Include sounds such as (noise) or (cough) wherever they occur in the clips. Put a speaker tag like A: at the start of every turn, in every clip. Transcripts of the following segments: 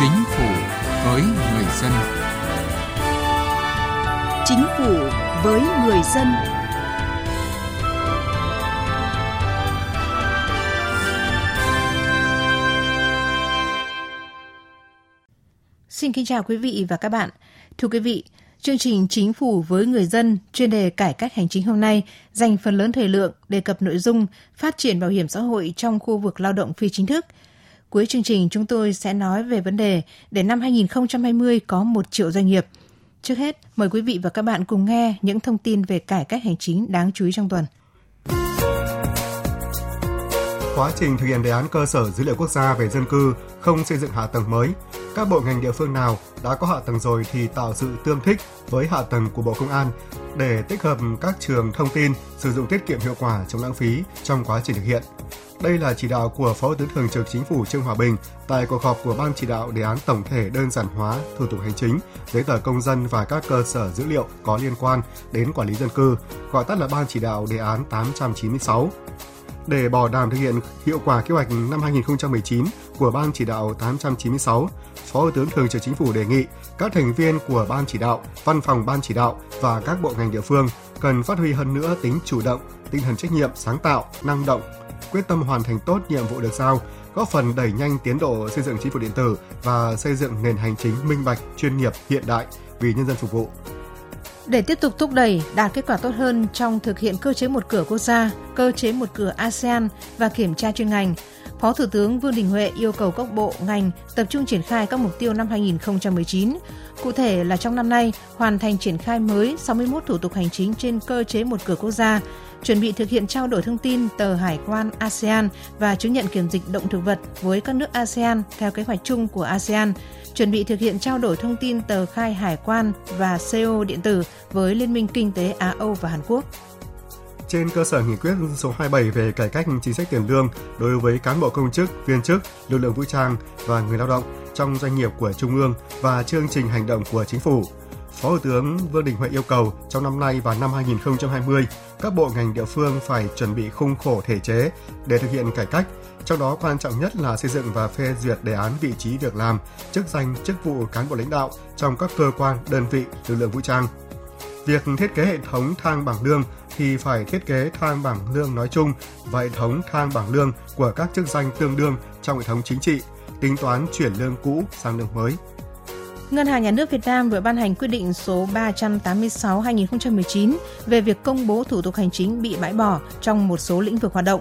A: Chính phủ với người dân.
B: Chính phủ với người dân. Xin kính chào quý vị và các bạn. Thưa quý vị, chương trình Chính phủ với người dân chuyên đề cải cách hành chính hôm nay dành phần lớn thời lượng đề cập nội dung phát triển bảo hiểm xã hội trong khu vực lao động phi chính thức. Cuối chương trình chúng tôi sẽ nói về vấn đề để năm 2020 có 1 triệu doanh nghiệp. Trước hết, mời quý vị và các bạn cùng nghe những thông tin về cải cách hành chính đáng chú ý trong tuần.
C: Quá trình thực hiện đề án cơ sở dữ liệu quốc gia về dân cư không xây dựng hạ tầng mới, các bộ ngành địa phương nào đã có hạ tầng rồi thì tạo sự tương thích với hạ tầng của Bộ Công an để tích hợp các trường thông tin sử dụng tiết kiệm hiệu quả chống lãng phí trong quá trình thực hiện. Đây là chỉ đạo của Phó Thủ tướng Thường trực Chính phủ Trương Hòa Bình tại cuộc họp của Ban chỉ đạo đề án tổng thể đơn giản hóa thủ tục hành chính, giấy tờ công dân và các cơ sở dữ liệu có liên quan đến quản lý dân cư, gọi tắt là Ban chỉ đạo đề án 896 để bảo đảm thực hiện hiệu quả kế hoạch năm 2019 của Ban chỉ đạo 896, Phó Thủ tướng Thường trực Chính phủ đề nghị các thành viên của Ban chỉ đạo, Văn phòng Ban chỉ đạo và các bộ ngành địa phương cần phát huy hơn nữa tính chủ động, tinh thần trách nhiệm, sáng tạo, năng động, quyết tâm hoàn thành tốt nhiệm vụ được giao, góp phần đẩy nhanh tiến độ xây dựng chính phủ điện tử và xây dựng nền hành chính minh bạch, chuyên nghiệp, hiện đại vì nhân dân phục vụ.
B: Để tiếp tục thúc đẩy đạt kết quả tốt hơn trong thực hiện cơ chế một cửa quốc gia, cơ chế một cửa ASEAN và kiểm tra chuyên ngành, Phó Thủ tướng Vương Đình Huệ yêu cầu các bộ, ngành tập trung triển khai các mục tiêu năm 2019. Cụ thể là trong năm nay, hoàn thành triển khai mới 61 thủ tục hành chính trên cơ chế một cửa quốc gia, chuẩn bị thực hiện trao đổi thông tin tờ hải quan ASEAN và chứng nhận kiểm dịch động thực vật với các nước ASEAN theo kế hoạch chung của ASEAN, chuẩn bị thực hiện trao đổi thông tin tờ khai hải quan và CO điện tử với Liên minh Kinh tế Á-Âu và Hàn Quốc
C: trên cơ sở nghị quyết số 27 về cải cách chính sách tiền lương đối với cán bộ công chức, viên chức, lực lượng vũ trang và người lao động trong doanh nghiệp của Trung ương và chương trình hành động của chính phủ. Phó Thủ tướng Vương Đình Huệ yêu cầu trong năm nay và năm 2020, các bộ ngành địa phương phải chuẩn bị khung khổ thể chế để thực hiện cải cách, trong đó quan trọng nhất là xây dựng và phê duyệt đề án vị trí việc làm, chức danh, chức vụ cán bộ lãnh đạo trong các cơ quan, đơn vị, lực lượng vũ trang. Việc thiết kế hệ thống thang bảng lương thì phải thiết kế thang bảng lương nói chung và hệ thống thang bảng lương của các chức danh tương đương trong hệ thống chính trị, tính toán chuyển lương cũ sang lương mới.
B: Ngân hàng Nhà nước Việt Nam vừa ban hành quyết định số 386-2019 về việc công bố thủ tục hành chính bị bãi bỏ trong một số lĩnh vực hoạt động.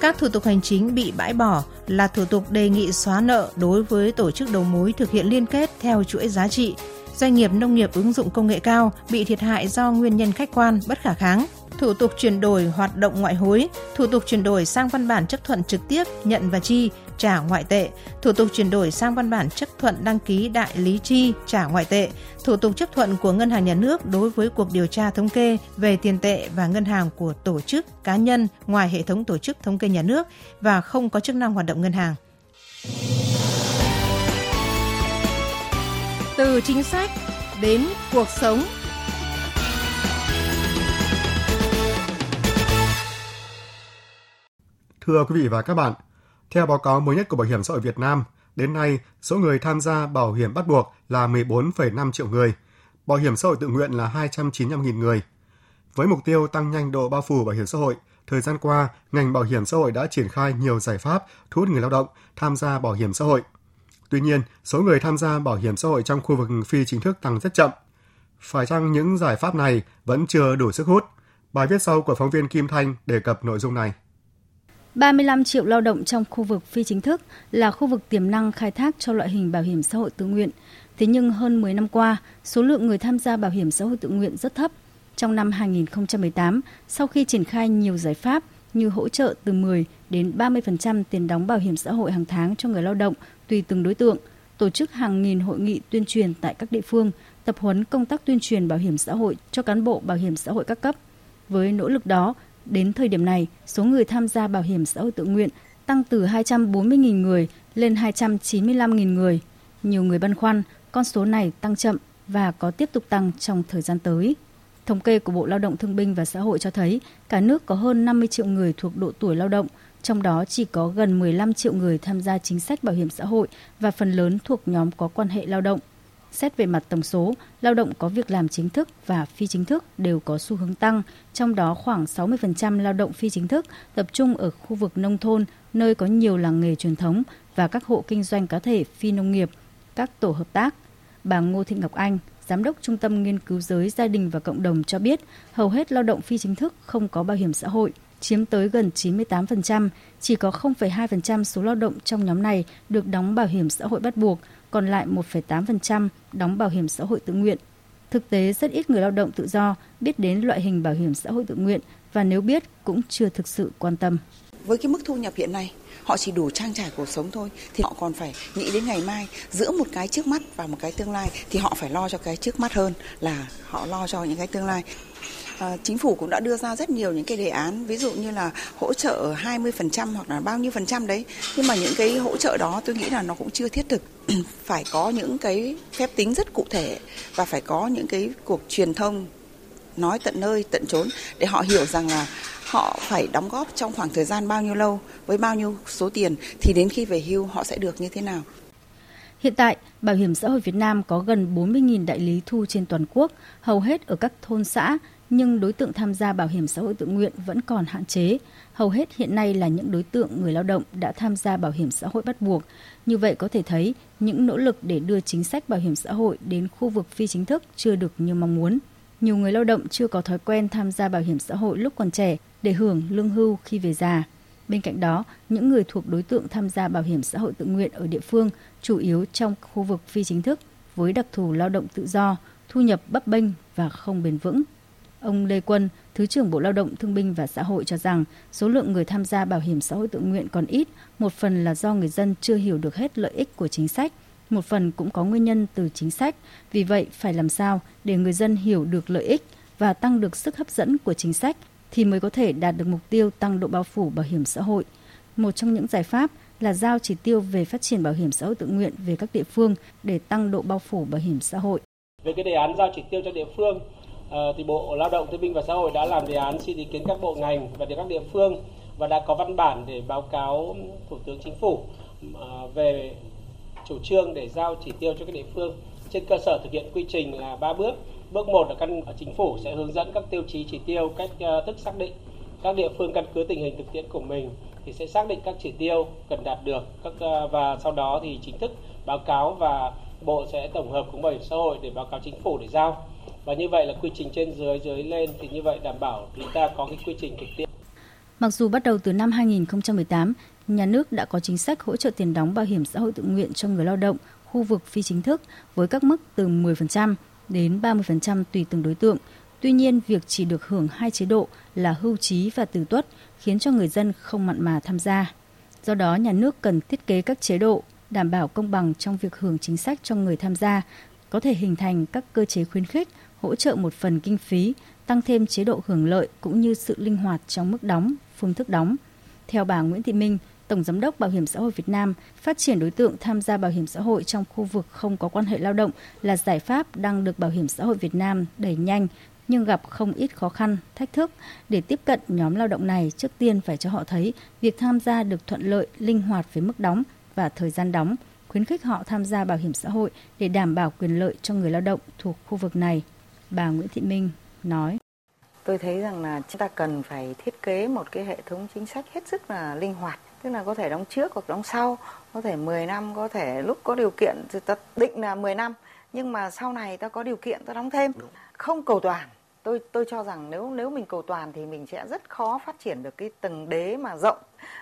B: Các thủ tục hành chính bị bãi bỏ là thủ tục đề nghị xóa nợ đối với tổ chức đầu mối thực hiện liên kết theo chuỗi giá trị, doanh nghiệp nông nghiệp ứng dụng công nghệ cao bị thiệt hại do nguyên nhân khách quan bất khả kháng, thủ tục chuyển đổi hoạt động ngoại hối, thủ tục chuyển đổi sang văn bản chấp thuận trực tiếp nhận và chi, trả ngoại tệ, thủ tục chuyển đổi sang văn bản chấp thuận đăng ký đại lý chi, trả ngoại tệ, thủ tục chấp thuận của ngân hàng nhà nước đối với cuộc điều tra thống kê về tiền tệ và ngân hàng của tổ chức, cá nhân ngoài hệ thống tổ chức thống kê nhà nước và không có chức năng hoạt động ngân hàng. Từ chính sách đến cuộc sống.
C: Thưa quý vị và các bạn, theo báo cáo mới nhất của Bảo hiểm xã hội Việt Nam, đến nay số người tham gia bảo hiểm bắt buộc là 14,5 triệu người, bảo hiểm xã hội tự nguyện là 295.000 người. Với mục tiêu tăng nhanh độ bao phủ bảo hiểm xã hội, thời gian qua, ngành bảo hiểm xã hội đã triển khai nhiều giải pháp thu hút người lao động tham gia bảo hiểm xã hội. Tuy nhiên, số người tham gia bảo hiểm xã hội trong khu vực phi chính thức tăng rất chậm. Phải chăng những giải pháp này vẫn chưa đủ sức hút? Bài viết sau của phóng viên Kim Thanh đề cập nội dung này.
D: 35 triệu lao động trong khu vực phi chính thức là khu vực tiềm năng khai thác cho loại hình bảo hiểm xã hội tự nguyện. Thế nhưng hơn 10 năm qua, số lượng người tham gia bảo hiểm xã hội tự nguyện rất thấp. Trong năm 2018, sau khi triển khai nhiều giải pháp như hỗ trợ từ 10 đến 30% tiền đóng bảo hiểm xã hội hàng tháng cho người lao động tùy từng đối tượng, tổ chức hàng nghìn hội nghị tuyên truyền tại các địa phương, tập huấn công tác tuyên truyền bảo hiểm xã hội cho cán bộ bảo hiểm xã hội các cấp. Với nỗ lực đó, Đến thời điểm này, số người tham gia bảo hiểm xã hội tự nguyện tăng từ 240.000 người lên 295.000 người. Nhiều người băn khoăn con số này tăng chậm và có tiếp tục tăng trong thời gian tới. Thống kê của Bộ Lao động Thương binh và Xã hội cho thấy cả nước có hơn 50 triệu người thuộc độ tuổi lao động, trong đó chỉ có gần 15 triệu người tham gia chính sách bảo hiểm xã hội và phần lớn thuộc nhóm có quan hệ lao động. Xét về mặt tổng số, lao động có việc làm chính thức và phi chính thức đều có xu hướng tăng, trong đó khoảng 60% lao động phi chính thức tập trung ở khu vực nông thôn, nơi có nhiều làng nghề truyền thống và các hộ kinh doanh cá thể phi nông nghiệp, các tổ hợp tác. Bà Ngô Thị Ngọc Anh, Giám đốc Trung tâm Nghiên cứu Giới, Gia đình và Cộng đồng cho biết hầu hết lao động phi chính thức không có bảo hiểm xã hội, chiếm tới gần 98%, chỉ có 0,2% số lao động trong nhóm này được đóng bảo hiểm xã hội bắt buộc, còn lại 1,8% đóng bảo hiểm xã hội tự nguyện. Thực tế rất ít người lao động tự do biết đến loại hình bảo hiểm xã hội tự nguyện và nếu biết cũng chưa thực sự quan tâm.
E: Với cái mức thu nhập hiện nay, họ chỉ đủ trang trải cuộc sống thôi thì họ còn phải nghĩ đến ngày mai giữa một cái trước mắt và một cái tương lai thì họ phải lo cho cái trước mắt hơn là họ lo cho những cái tương lai À, chính phủ cũng đã đưa ra rất nhiều những cái đề án ví dụ như là hỗ trợ 20% hoặc là bao nhiêu phần trăm đấy nhưng mà những cái hỗ trợ đó tôi nghĩ là nó cũng chưa thiết thực (clears throat) phải có những cái phép tính rất cụ thể và phải có những cái cuộc truyền thông nói tận nơi tận chốn để họ hiểu rằng là họ phải đóng góp trong khoảng thời gian bao nhiêu lâu với bao nhiêu số tiền thì đến khi về hưu họ sẽ được như thế nào.
D: Hiện tại, Bảo hiểm xã hội Việt Nam có gần 40.000 đại lý thu trên toàn quốc, hầu hết ở các thôn xã, nhưng đối tượng tham gia bảo hiểm xã hội tự nguyện vẫn còn hạn chế. Hầu hết hiện nay là những đối tượng người lao động đã tham gia bảo hiểm xã hội bắt buộc. Như vậy có thể thấy những nỗ lực để đưa chính sách bảo hiểm xã hội đến khu vực phi chính thức chưa được như mong muốn. Nhiều người lao động chưa có thói quen tham gia bảo hiểm xã hội lúc còn trẻ để hưởng lương hưu khi về già. Bên cạnh đó, những người thuộc đối tượng tham gia bảo hiểm xã hội tự nguyện ở địa phương chủ yếu trong khu vực phi chính thức với đặc thù lao động tự do, thu nhập bấp bênh và không bền vững. Ông Lê Quân, Thứ trưởng Bộ Lao động Thương binh và Xã hội cho rằng số lượng người tham gia bảo hiểm xã hội tự nguyện còn ít, một phần là do người dân chưa hiểu được hết lợi ích của chính sách, một phần cũng có nguyên nhân từ chính sách. Vì vậy, phải làm sao để người dân hiểu được lợi ích và tăng được sức hấp dẫn của chính sách thì mới có thể đạt được mục tiêu tăng độ bao phủ bảo hiểm xã hội. Một trong những giải pháp là giao chỉ tiêu về phát triển bảo hiểm xã hội tự nguyện về các địa phương để tăng độ bao phủ bảo hiểm xã hội.
F: Về cái đề án giao chỉ tiêu cho địa phương à, thì Bộ Lao động Thương binh và Xã hội đã làm đề án xin ý kiến các bộ ngành và các địa phương và đã có văn bản để báo cáo Thủ tướng Chính phủ à, về chủ trương để giao chỉ tiêu cho các địa phương. Trên cơ sở thực hiện quy trình là ba bước. Bước một là căn chính phủ sẽ hướng dẫn các tiêu chí chỉ tiêu cách uh, thức xác định các địa phương căn cứ tình hình thực tiễn của mình thì sẽ xác định các chỉ tiêu cần đạt được. Các uh, và sau đó thì chính thức báo cáo và bộ sẽ tổng hợp cùng bảo hiểm xã hội để báo cáo chính phủ để giao và như vậy là quy trình trên dưới dưới lên thì như vậy đảm bảo chúng ta có cái quy trình thực tiễn.
D: Mặc dù bắt đầu từ năm 2018, nhà nước đã có chính sách hỗ trợ tiền đóng bảo hiểm xã hội tự nguyện cho người lao động khu vực phi chính thức với các mức từ 10% đến 30% tùy từng đối tượng. Tuy nhiên, việc chỉ được hưởng hai chế độ là hưu trí và tử tuất khiến cho người dân không mặn mà tham gia. Do đó, nhà nước cần thiết kế các chế độ đảm bảo công bằng trong việc hưởng chính sách cho người tham gia, có thể hình thành các cơ chế khuyến khích hỗ trợ một phần kinh phí, tăng thêm chế độ hưởng lợi cũng như sự linh hoạt trong mức đóng, phương thức đóng. Theo bà Nguyễn Thị Minh, Tổng Giám đốc Bảo hiểm xã hội Việt Nam, phát triển đối tượng tham gia bảo hiểm xã hội trong khu vực không có quan hệ lao động là giải pháp đang được Bảo hiểm xã hội Việt Nam đẩy nhanh nhưng gặp không ít khó khăn, thách thức. Để tiếp cận nhóm lao động này, trước tiên phải cho họ thấy việc tham gia được thuận lợi, linh hoạt với mức đóng và thời gian đóng, khuyến khích họ tham gia bảo hiểm xã hội để đảm bảo quyền lợi cho người lao động thuộc khu vực này. Bà Nguyễn Thị Minh nói.
G: Tôi thấy rằng là chúng ta cần phải thiết kế một cái hệ thống chính sách hết sức là linh hoạt. Tức là có thể đóng trước hoặc đóng sau, có thể 10 năm, có thể lúc có điều kiện thì ta định là 10 năm. Nhưng mà sau này ta có điều kiện ta đóng thêm. Không cầu toàn. Tôi tôi cho rằng nếu nếu mình cầu toàn thì mình sẽ rất khó phát triển được cái tầng đế mà rộng.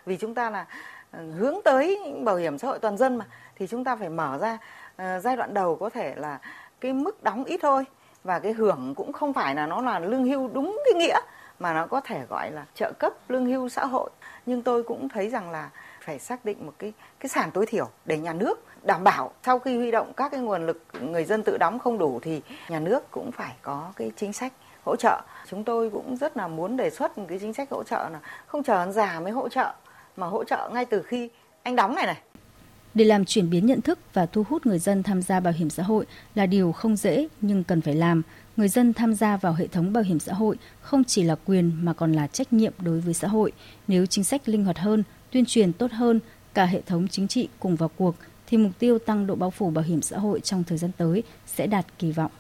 G: Vì chúng ta là ờ, hướng tới bảo hiểm xã hội toàn dân mà thì chúng ta phải mở ra uh, giai đoạn đầu có thể là cái mức đóng ít thôi và cái hưởng cũng không phải là nó là lương hưu đúng cái nghĩa, mà nó có thể gọi là trợ cấp lương hưu xã hội. Nhưng tôi cũng thấy rằng là phải xác định một cái cái sản tối thiểu để nhà nước đảm bảo. Sau khi huy động các cái nguồn lực người dân tự đóng không đủ thì nhà nước cũng phải có cái chính sách hỗ trợ. Chúng tôi cũng rất là muốn đề xuất một cái chính sách hỗ trợ là không chờ già mới hỗ trợ, mà hỗ trợ ngay từ khi anh đóng này này.
D: Để làm chuyển biến nhận thức và thu hút người dân tham gia bảo hiểm xã hội là điều không dễ nhưng cần phải làm. Người dân tham gia vào hệ thống bảo hiểm xã hội không chỉ là quyền mà còn là trách nhiệm đối với xã hội. Nếu chính sách linh hoạt hơn, tuyên truyền tốt hơn, cả hệ thống chính trị cùng vào cuộc thì mục tiêu tăng độ bao phủ bảo hiểm xã hội trong thời gian tới sẽ đạt kỳ vọng.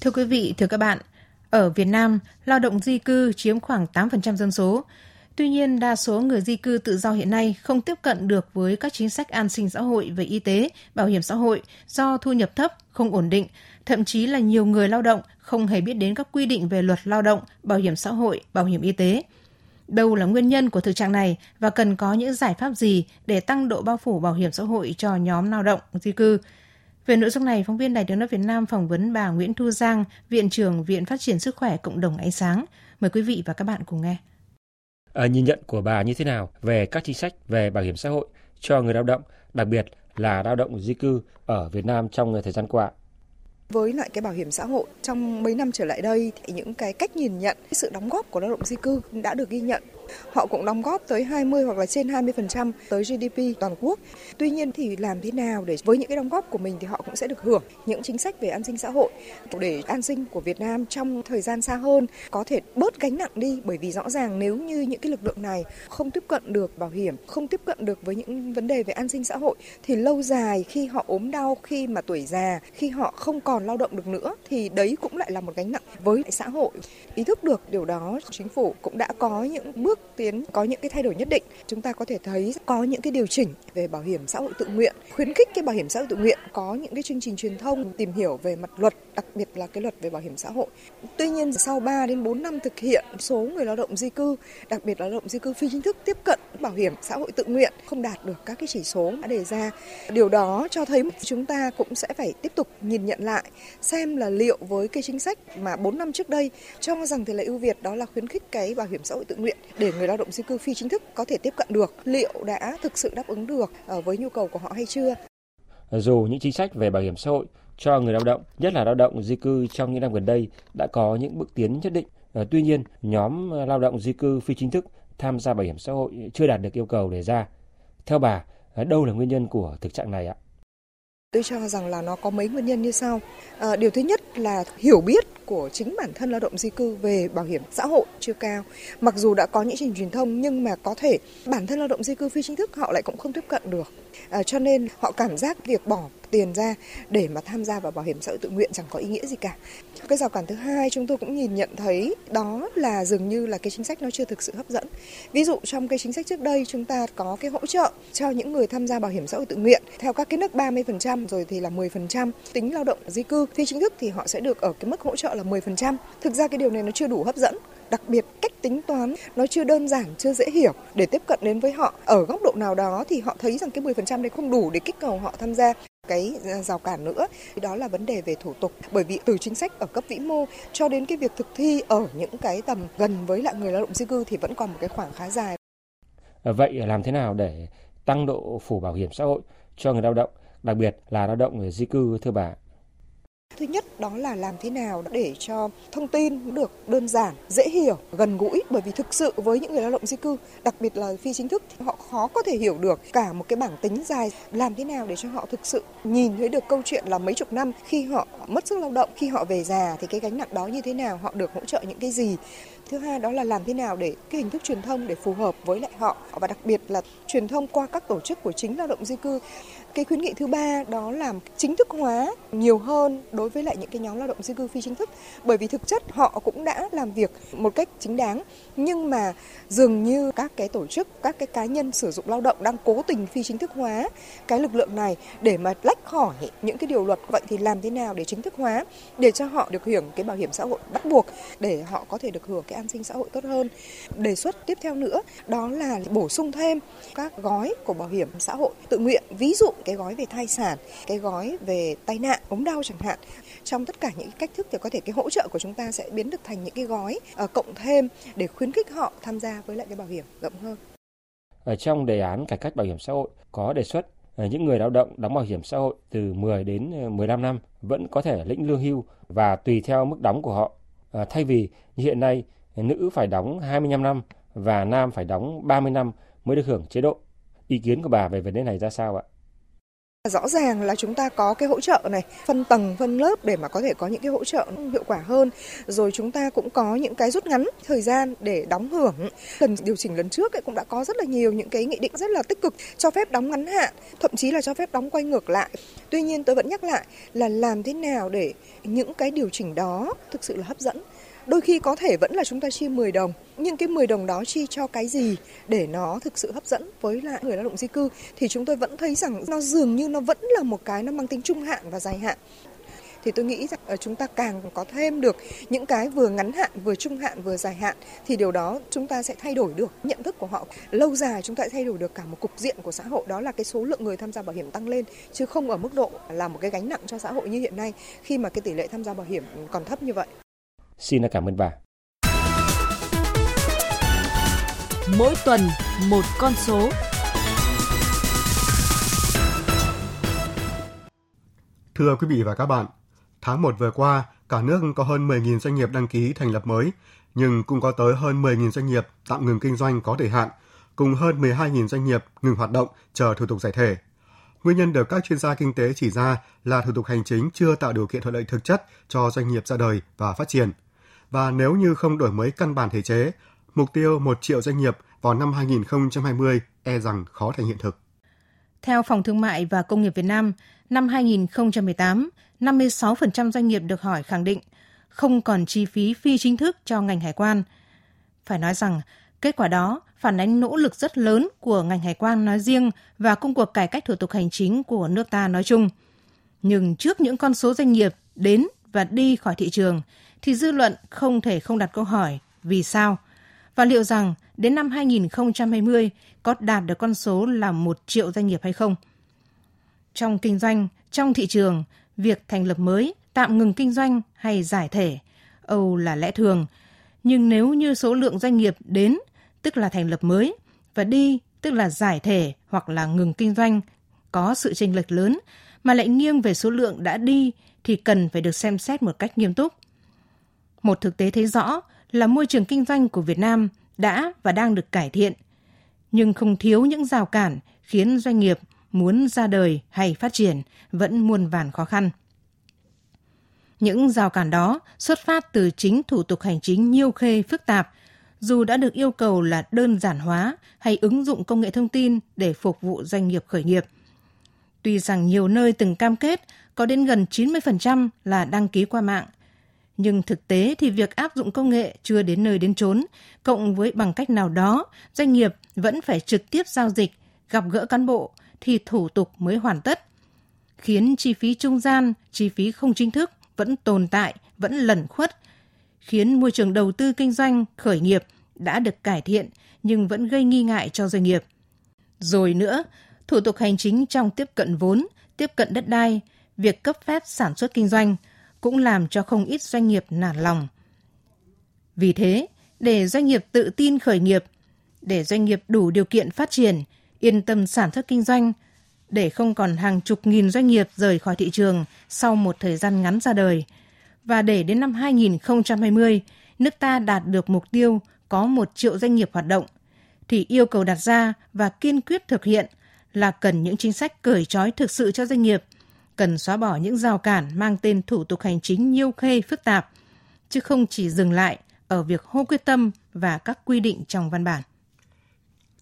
B: Thưa quý vị, thưa các bạn, ở Việt Nam, lao động di cư chiếm khoảng 8% dân số. Tuy nhiên, đa số người di cư tự do hiện nay không tiếp cận được với các chính sách an sinh xã hội về y tế, bảo hiểm xã hội do thu nhập thấp, không ổn định, thậm chí là nhiều người lao động không hề biết đến các quy định về luật lao động, bảo hiểm xã hội, bảo hiểm y tế. Đâu là nguyên nhân của thực trạng này và cần có những giải pháp gì để tăng độ bao phủ bảo hiểm xã hội cho nhóm lao động di cư? Về nội dung này, phóng viên Đài tiếng nói Việt Nam phỏng vấn bà Nguyễn Thu Giang, Viện trưởng Viện Phát triển Sức khỏe Cộng đồng Ánh Sáng. Mời quý vị và các bạn cùng nghe.
H: À, nhìn nhận của bà như thế nào về các chính sách về bảo hiểm xã hội cho người lao động, đặc biệt là lao động di cư ở Việt Nam trong thời gian qua?
I: với lại cái bảo hiểm xã hội trong mấy năm trở lại đây thì những cái cách nhìn nhận sự đóng góp của lao động di cư đã được ghi nhận họ cũng đóng góp tới 20 hoặc là trên 20% tới GDP toàn quốc. Tuy nhiên thì làm thế nào để với những cái đóng góp của mình thì họ cũng sẽ được hưởng những chính sách về an sinh xã hội để an sinh của Việt Nam trong thời gian xa hơn có thể bớt gánh nặng đi bởi vì rõ ràng nếu như những cái lực lượng này không tiếp cận được bảo hiểm, không tiếp cận được với những vấn đề về an sinh xã hội thì lâu dài khi họ ốm đau, khi mà tuổi già, khi họ không còn lao động được nữa thì đấy cũng lại là một gánh nặng với xã hội. Ý thức được điều đó, chính phủ cũng đã có những bước tiến có những cái thay đổi nhất định. Chúng ta có thể thấy có những cái điều chỉnh về bảo hiểm xã hội tự nguyện, khuyến khích cái bảo hiểm xã hội tự nguyện, có những cái chương trình truyền thông tìm hiểu về mặt luật, đặc biệt là cái luật về bảo hiểm xã hội. Tuy nhiên sau 3 đến 4 năm thực hiện, số người lao động di cư, đặc biệt là lao động di cư phi chính thức tiếp cận bảo hiểm xã hội tự nguyện không đạt được các cái chỉ số đã đề ra. Điều đó cho thấy chúng ta cũng sẽ phải tiếp tục nhìn nhận lại xem là liệu với cái chính sách mà 4 năm trước đây cho rằng thì là ưu việt đó là khuyến khích cái bảo hiểm xã hội tự nguyện để người lao động di cư phi chính thức có thể tiếp cận được liệu đã thực sự đáp ứng được ờ, với nhu cầu của họ hay chưa.
H: Dù những chính sách về bảo hiểm xã hội cho người lao động, nhất là lao động di cư trong những năm gần đây đã có những bước tiến nhất định, ờ, tuy nhiên nhóm lao động di cư phi chính thức tham gia bảo hiểm xã hội chưa đạt được yêu cầu đề ra. Theo bà, ờ, đâu là nguyên nhân của thực trạng này ạ?
I: Tôi cho rằng là nó có mấy nguyên nhân như sau. À, điều thứ nhất là hiểu biết của chính bản thân lao động di cư về bảo hiểm xã hội chưa cao. Mặc dù đã có những trình truyền thông nhưng mà có thể bản thân lao động di cư phi chính thức họ lại cũng không tiếp cận được. À, cho nên họ cảm giác việc bỏ tiền ra để mà tham gia vào bảo hiểm xã hội tự nguyện chẳng có ý nghĩa gì cả. Cái rào cản thứ hai chúng tôi cũng nhìn nhận thấy đó là dường như là cái chính sách nó chưa thực sự hấp dẫn. Ví dụ trong cái chính sách trước đây chúng ta có cái hỗ trợ cho những người tham gia bảo hiểm xã hội tự nguyện theo các cái nước 30% rồi thì là 10%. Tính lao động di cư phi chính thức thì họ sẽ được ở cái mức hỗ trợ là 10%. Thực ra cái điều này nó chưa đủ hấp dẫn đặc biệt cách tính toán nó chưa đơn giản, chưa dễ hiểu để tiếp cận đến với họ. Ở góc độ nào đó thì họ thấy rằng cái 10% đấy không đủ để kích cầu họ tham gia cái à, rào cản nữa đó là vấn đề về thủ tục bởi vì từ chính sách ở cấp vĩ mô cho đến cái việc thực thi ở những cái tầm gần với lại người lao động di cư thì vẫn còn một cái khoảng khá dài.
H: À, vậy làm thế nào để tăng độ phủ bảo hiểm xã hội cho người lao động, đặc biệt là lao động người di cư thưa bà?
I: Thứ nhất đó là làm thế nào để cho thông tin được đơn giản, dễ hiểu, gần gũi bởi vì thực sự với những người lao động di cư, đặc biệt là phi chính thức thì họ khó có thể hiểu được cả một cái bảng tính dài làm thế nào để cho họ thực sự nhìn thấy được câu chuyện là mấy chục năm khi họ mất sức lao động, khi họ về già thì cái gánh nặng đó như thế nào, họ được hỗ trợ những cái gì. Thứ hai đó là làm thế nào để cái hình thức truyền thông để phù hợp với lại họ và đặc biệt là truyền thông qua các tổ chức của chính lao động di cư. Cái khuyến nghị thứ ba đó là chính thức hóa nhiều hơn đối với lại những cái nhóm lao động di cư phi chính thức. Bởi vì thực chất họ cũng đã làm việc một cách chính đáng nhưng mà dường như các cái tổ chức, các cái cá nhân sử dụng lao động đang cố tình phi chính thức hóa cái lực lượng này để mà lách khỏi những cái điều luật. Vậy thì làm thế nào để chính thức hóa để cho họ được hưởng cái bảo hiểm xã hội bắt buộc để họ có thể được hưởng cái an sinh xã hội tốt hơn. Đề xuất tiếp theo nữa đó là bổ sung thêm các gói của bảo hiểm xã hội tự nguyện, ví dụ cái gói về thai sản, cái gói về tai nạn, ốm đau chẳng hạn. Trong tất cả những cách thức thì có thể cái hỗ trợ của chúng ta sẽ biến được thành những cái gói uh, cộng thêm để khuyến khích họ tham gia với lại cái bảo hiểm rộng hơn.
H: Ở trong đề án cải cách bảo hiểm xã hội có đề xuất ờ, những người lao động đóng bảo hiểm xã hội từ 10 đến ờ, 15 năm vẫn có thể lĩnh lương hưu và tùy theo mức đóng của họ. À, thay vì như hiện nay nữ phải đóng 25 năm và nam phải đóng 30 năm mới được hưởng chế độ. Ý kiến của bà về vấn đề này ra sao ạ?
I: Rõ ràng là chúng ta có cái hỗ trợ này, phân tầng, phân lớp để mà có thể có những cái hỗ trợ hiệu quả hơn. Rồi chúng ta cũng có những cái rút ngắn thời gian để đóng hưởng. Lần điều chỉnh lần trước ấy cũng đã có rất là nhiều những cái nghị định rất là tích cực cho phép đóng ngắn hạn, thậm chí là cho phép đóng quay ngược lại. Tuy nhiên tôi vẫn nhắc lại là làm thế nào để những cái điều chỉnh đó thực sự là hấp dẫn Đôi khi có thể vẫn là chúng ta chi 10 đồng, nhưng cái 10 đồng đó chi cho cái gì để nó thực sự hấp dẫn với lại người lao động di cư thì chúng tôi vẫn thấy rằng nó dường như nó vẫn là một cái nó mang tính trung hạn và dài hạn. Thì tôi nghĩ rằng ờ, chúng ta càng có thêm được những cái vừa ngắn hạn vừa trung hạn vừa dài hạn thì điều đó chúng ta sẽ thay đổi được nhận thức của họ. Lâu dài chúng ta sẽ thay đổi được cả một cục diện của xã hội đó là cái số lượng người tham gia bảo hiểm tăng lên chứ không ở mức độ là một cái gánh nặng cho xã hội như hiện nay khi mà cái tỷ lệ tham gia bảo hiểm còn thấp như vậy.
H: Xin cảm ơn bà.
J: Mỗi tuần một con số.
C: Thưa quý vị và các bạn, tháng 1 vừa qua, cả nước có hơn 10.000 doanh nghiệp đăng ký thành lập mới, nhưng cũng có tới hơn 10.000 doanh nghiệp tạm ngừng kinh doanh có thời hạn, cùng hơn 12.000 doanh nghiệp ngừng hoạt động chờ thủ tục giải thể. Nguyên nhân được các chuyên gia kinh tế chỉ ra là thủ tục hành chính chưa tạo điều kiện thuận lợi thực chất cho doanh nghiệp ra đời và phát triển. Và nếu như không đổi mới căn bản thể chế, mục tiêu 1 triệu doanh nghiệp vào năm 2020 e rằng khó thành hiện thực.
B: Theo Phòng Thương mại và Công nghiệp Việt Nam, năm 2018, 56% doanh nghiệp được hỏi khẳng định không còn chi phí phi chính thức cho ngành hải quan. Phải nói rằng, kết quả đó phản ánh nỗ lực rất lớn của ngành hải quan nói riêng và công cuộc cải cách thủ tục hành chính của nước ta nói chung. Nhưng trước những con số doanh nghiệp đến và đi khỏi thị trường, thì dư luận không thể không đặt câu hỏi vì sao và liệu rằng đến năm 2020 có đạt được con số là một triệu doanh nghiệp hay không. Trong kinh doanh, trong thị trường, việc thành lập mới, tạm ngừng kinh doanh hay giải thể, Âu là lẽ thường. Nhưng nếu như số lượng doanh nghiệp đến, tức là thành lập mới, và đi, tức là giải thể hoặc là ngừng kinh doanh, có sự chênh lệch lớn, mà lại nghiêng về số lượng đã đi thì cần phải được xem xét một cách nghiêm túc. Một thực tế thấy rõ là môi trường kinh doanh của Việt Nam đã và đang được cải thiện, nhưng không thiếu những rào cản khiến doanh nghiệp muốn ra đời hay phát triển vẫn muôn vàn khó khăn. Những rào cản đó xuất phát từ chính thủ tục hành chính nhiêu khê phức tạp, dù đã được yêu cầu là đơn giản hóa hay ứng dụng công nghệ thông tin để phục vụ doanh nghiệp khởi nghiệp. Tuy rằng nhiều nơi từng cam kết có đến gần 90% là đăng ký qua mạng – nhưng thực tế thì việc áp dụng công nghệ chưa đến nơi đến chốn, cộng với bằng cách nào đó, doanh nghiệp vẫn phải trực tiếp giao dịch, gặp gỡ cán bộ thì thủ tục mới hoàn tất, khiến chi phí trung gian, chi phí không chính thức vẫn tồn tại, vẫn lẩn khuất, khiến môi trường đầu tư kinh doanh, khởi nghiệp đã được cải thiện nhưng vẫn gây nghi ngại cho doanh nghiệp. Rồi nữa, thủ tục hành chính trong tiếp cận vốn, tiếp cận đất đai, việc cấp phép sản xuất kinh doanh – cũng làm cho không ít doanh nghiệp nản lòng. Vì thế, để doanh nghiệp tự tin khởi nghiệp, để doanh nghiệp đủ điều kiện phát triển, yên tâm sản xuất kinh doanh, để không còn hàng chục nghìn doanh nghiệp rời khỏi thị trường sau một thời gian ngắn ra đời, và để đến năm 2020, nước ta đạt được mục tiêu có một triệu doanh nghiệp hoạt động, thì yêu cầu đặt ra và kiên quyết thực hiện là cần những chính sách cởi trói thực sự cho doanh nghiệp cần xóa bỏ những rào cản mang tên thủ tục hành chính nhiêu khê phức tạp, chứ không chỉ dừng lại ở việc hô quyết tâm và các quy định trong văn bản.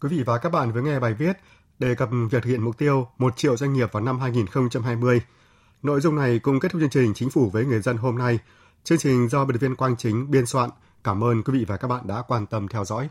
C: Quý vị và các bạn vừa nghe bài viết đề cập việc thực hiện mục tiêu 1 triệu doanh nghiệp vào năm 2020. Nội dung này cũng kết thúc chương trình Chính phủ với người dân hôm nay. Chương trình do biên tập viên Quang Chính biên soạn. Cảm ơn quý vị và các bạn đã quan tâm theo dõi.